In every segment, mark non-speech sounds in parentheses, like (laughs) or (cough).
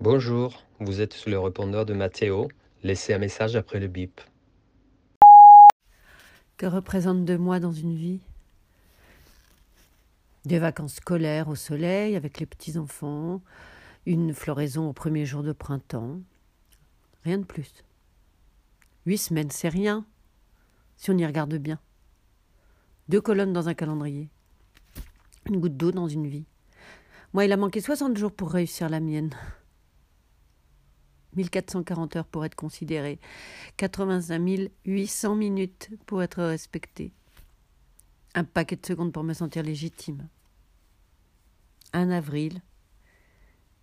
Bonjour, vous êtes sur le répondeur de Mathéo. Laissez un message après le bip. Que représente deux mois dans une vie? Des vacances scolaires au soleil avec les petits-enfants, une floraison au premier jour de printemps. Rien de plus. Huit semaines, c'est rien, si on y regarde bien. Deux colonnes dans un calendrier. Une goutte d'eau dans une vie. Moi, il a manqué 60 jours pour réussir la mienne. 1440 heures pour être considéré, 85 800 minutes pour être respecté. Un paquet de secondes pour me sentir légitime. Un avril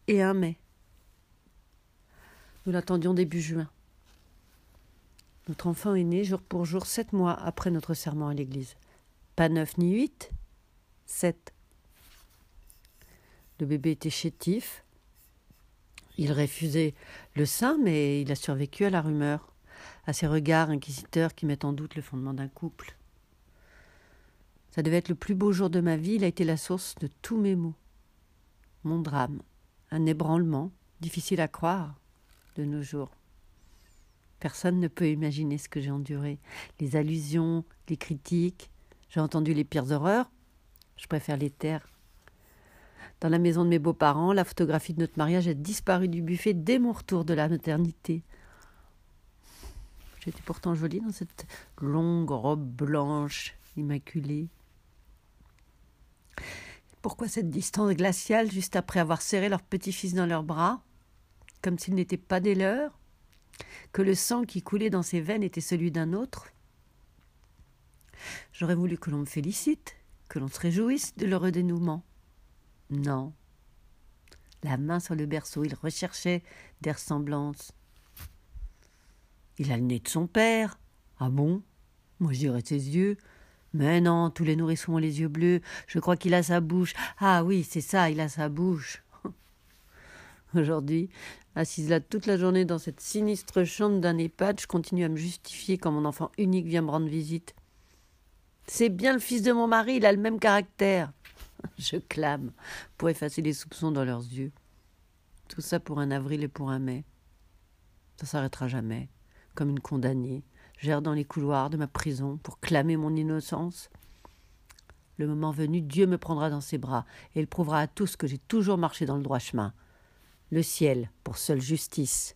et un mai. Nous l'attendions début juin. Notre enfant est né jour pour jour sept mois après notre serment à l'église. Pas neuf ni huit, sept. Le bébé était chétif. Il refusait le sein, mais il a survécu à la rumeur, à ces regards inquisiteurs qui mettent en doute le fondement d'un couple. Ça devait être le plus beau jour de ma vie, il a été la source de tous mes maux. Mon drame, un ébranlement, difficile à croire, de nos jours. Personne ne peut imaginer ce que j'ai enduré. Les allusions, les critiques, j'ai entendu les pires horreurs. Je préfère les taire. Dans la maison de mes beaux-parents, la photographie de notre mariage a disparu du buffet dès mon retour de la maternité. J'étais pourtant jolie dans cette longue robe blanche, immaculée. Pourquoi cette distance glaciale juste après avoir serré leur petit-fils dans leurs bras, comme s'il n'était pas des leurs, que le sang qui coulait dans ses veines était celui d'un autre? J'aurais voulu que l'on me félicite, que l'on se réjouisse de leur dénouement. Non. La main sur le berceau, il recherchait des ressemblances. Il a le nez de son père. Ah bon? Moi je dirais ses yeux. Mais non, tous les nourrissons ont les yeux bleus. Je crois qu'il a sa bouche. Ah oui, c'est ça, il a sa bouche. (laughs) Aujourd'hui, assise là toute la journée dans cette sinistre chambre d'un EHPAD, je continue à me justifier quand mon enfant unique vient me rendre visite. C'est bien le fils de mon mari, il a le même caractère. (laughs) Je clame pour effacer les soupçons dans leurs yeux. Tout ça pour un avril et pour un mai. Ça s'arrêtera jamais, comme une condamnée, j'erre dans les couloirs de ma prison pour clamer mon innocence. Le moment venu, Dieu me prendra dans ses bras et il prouvera à tous que j'ai toujours marché dans le droit chemin. Le ciel pour seule justice,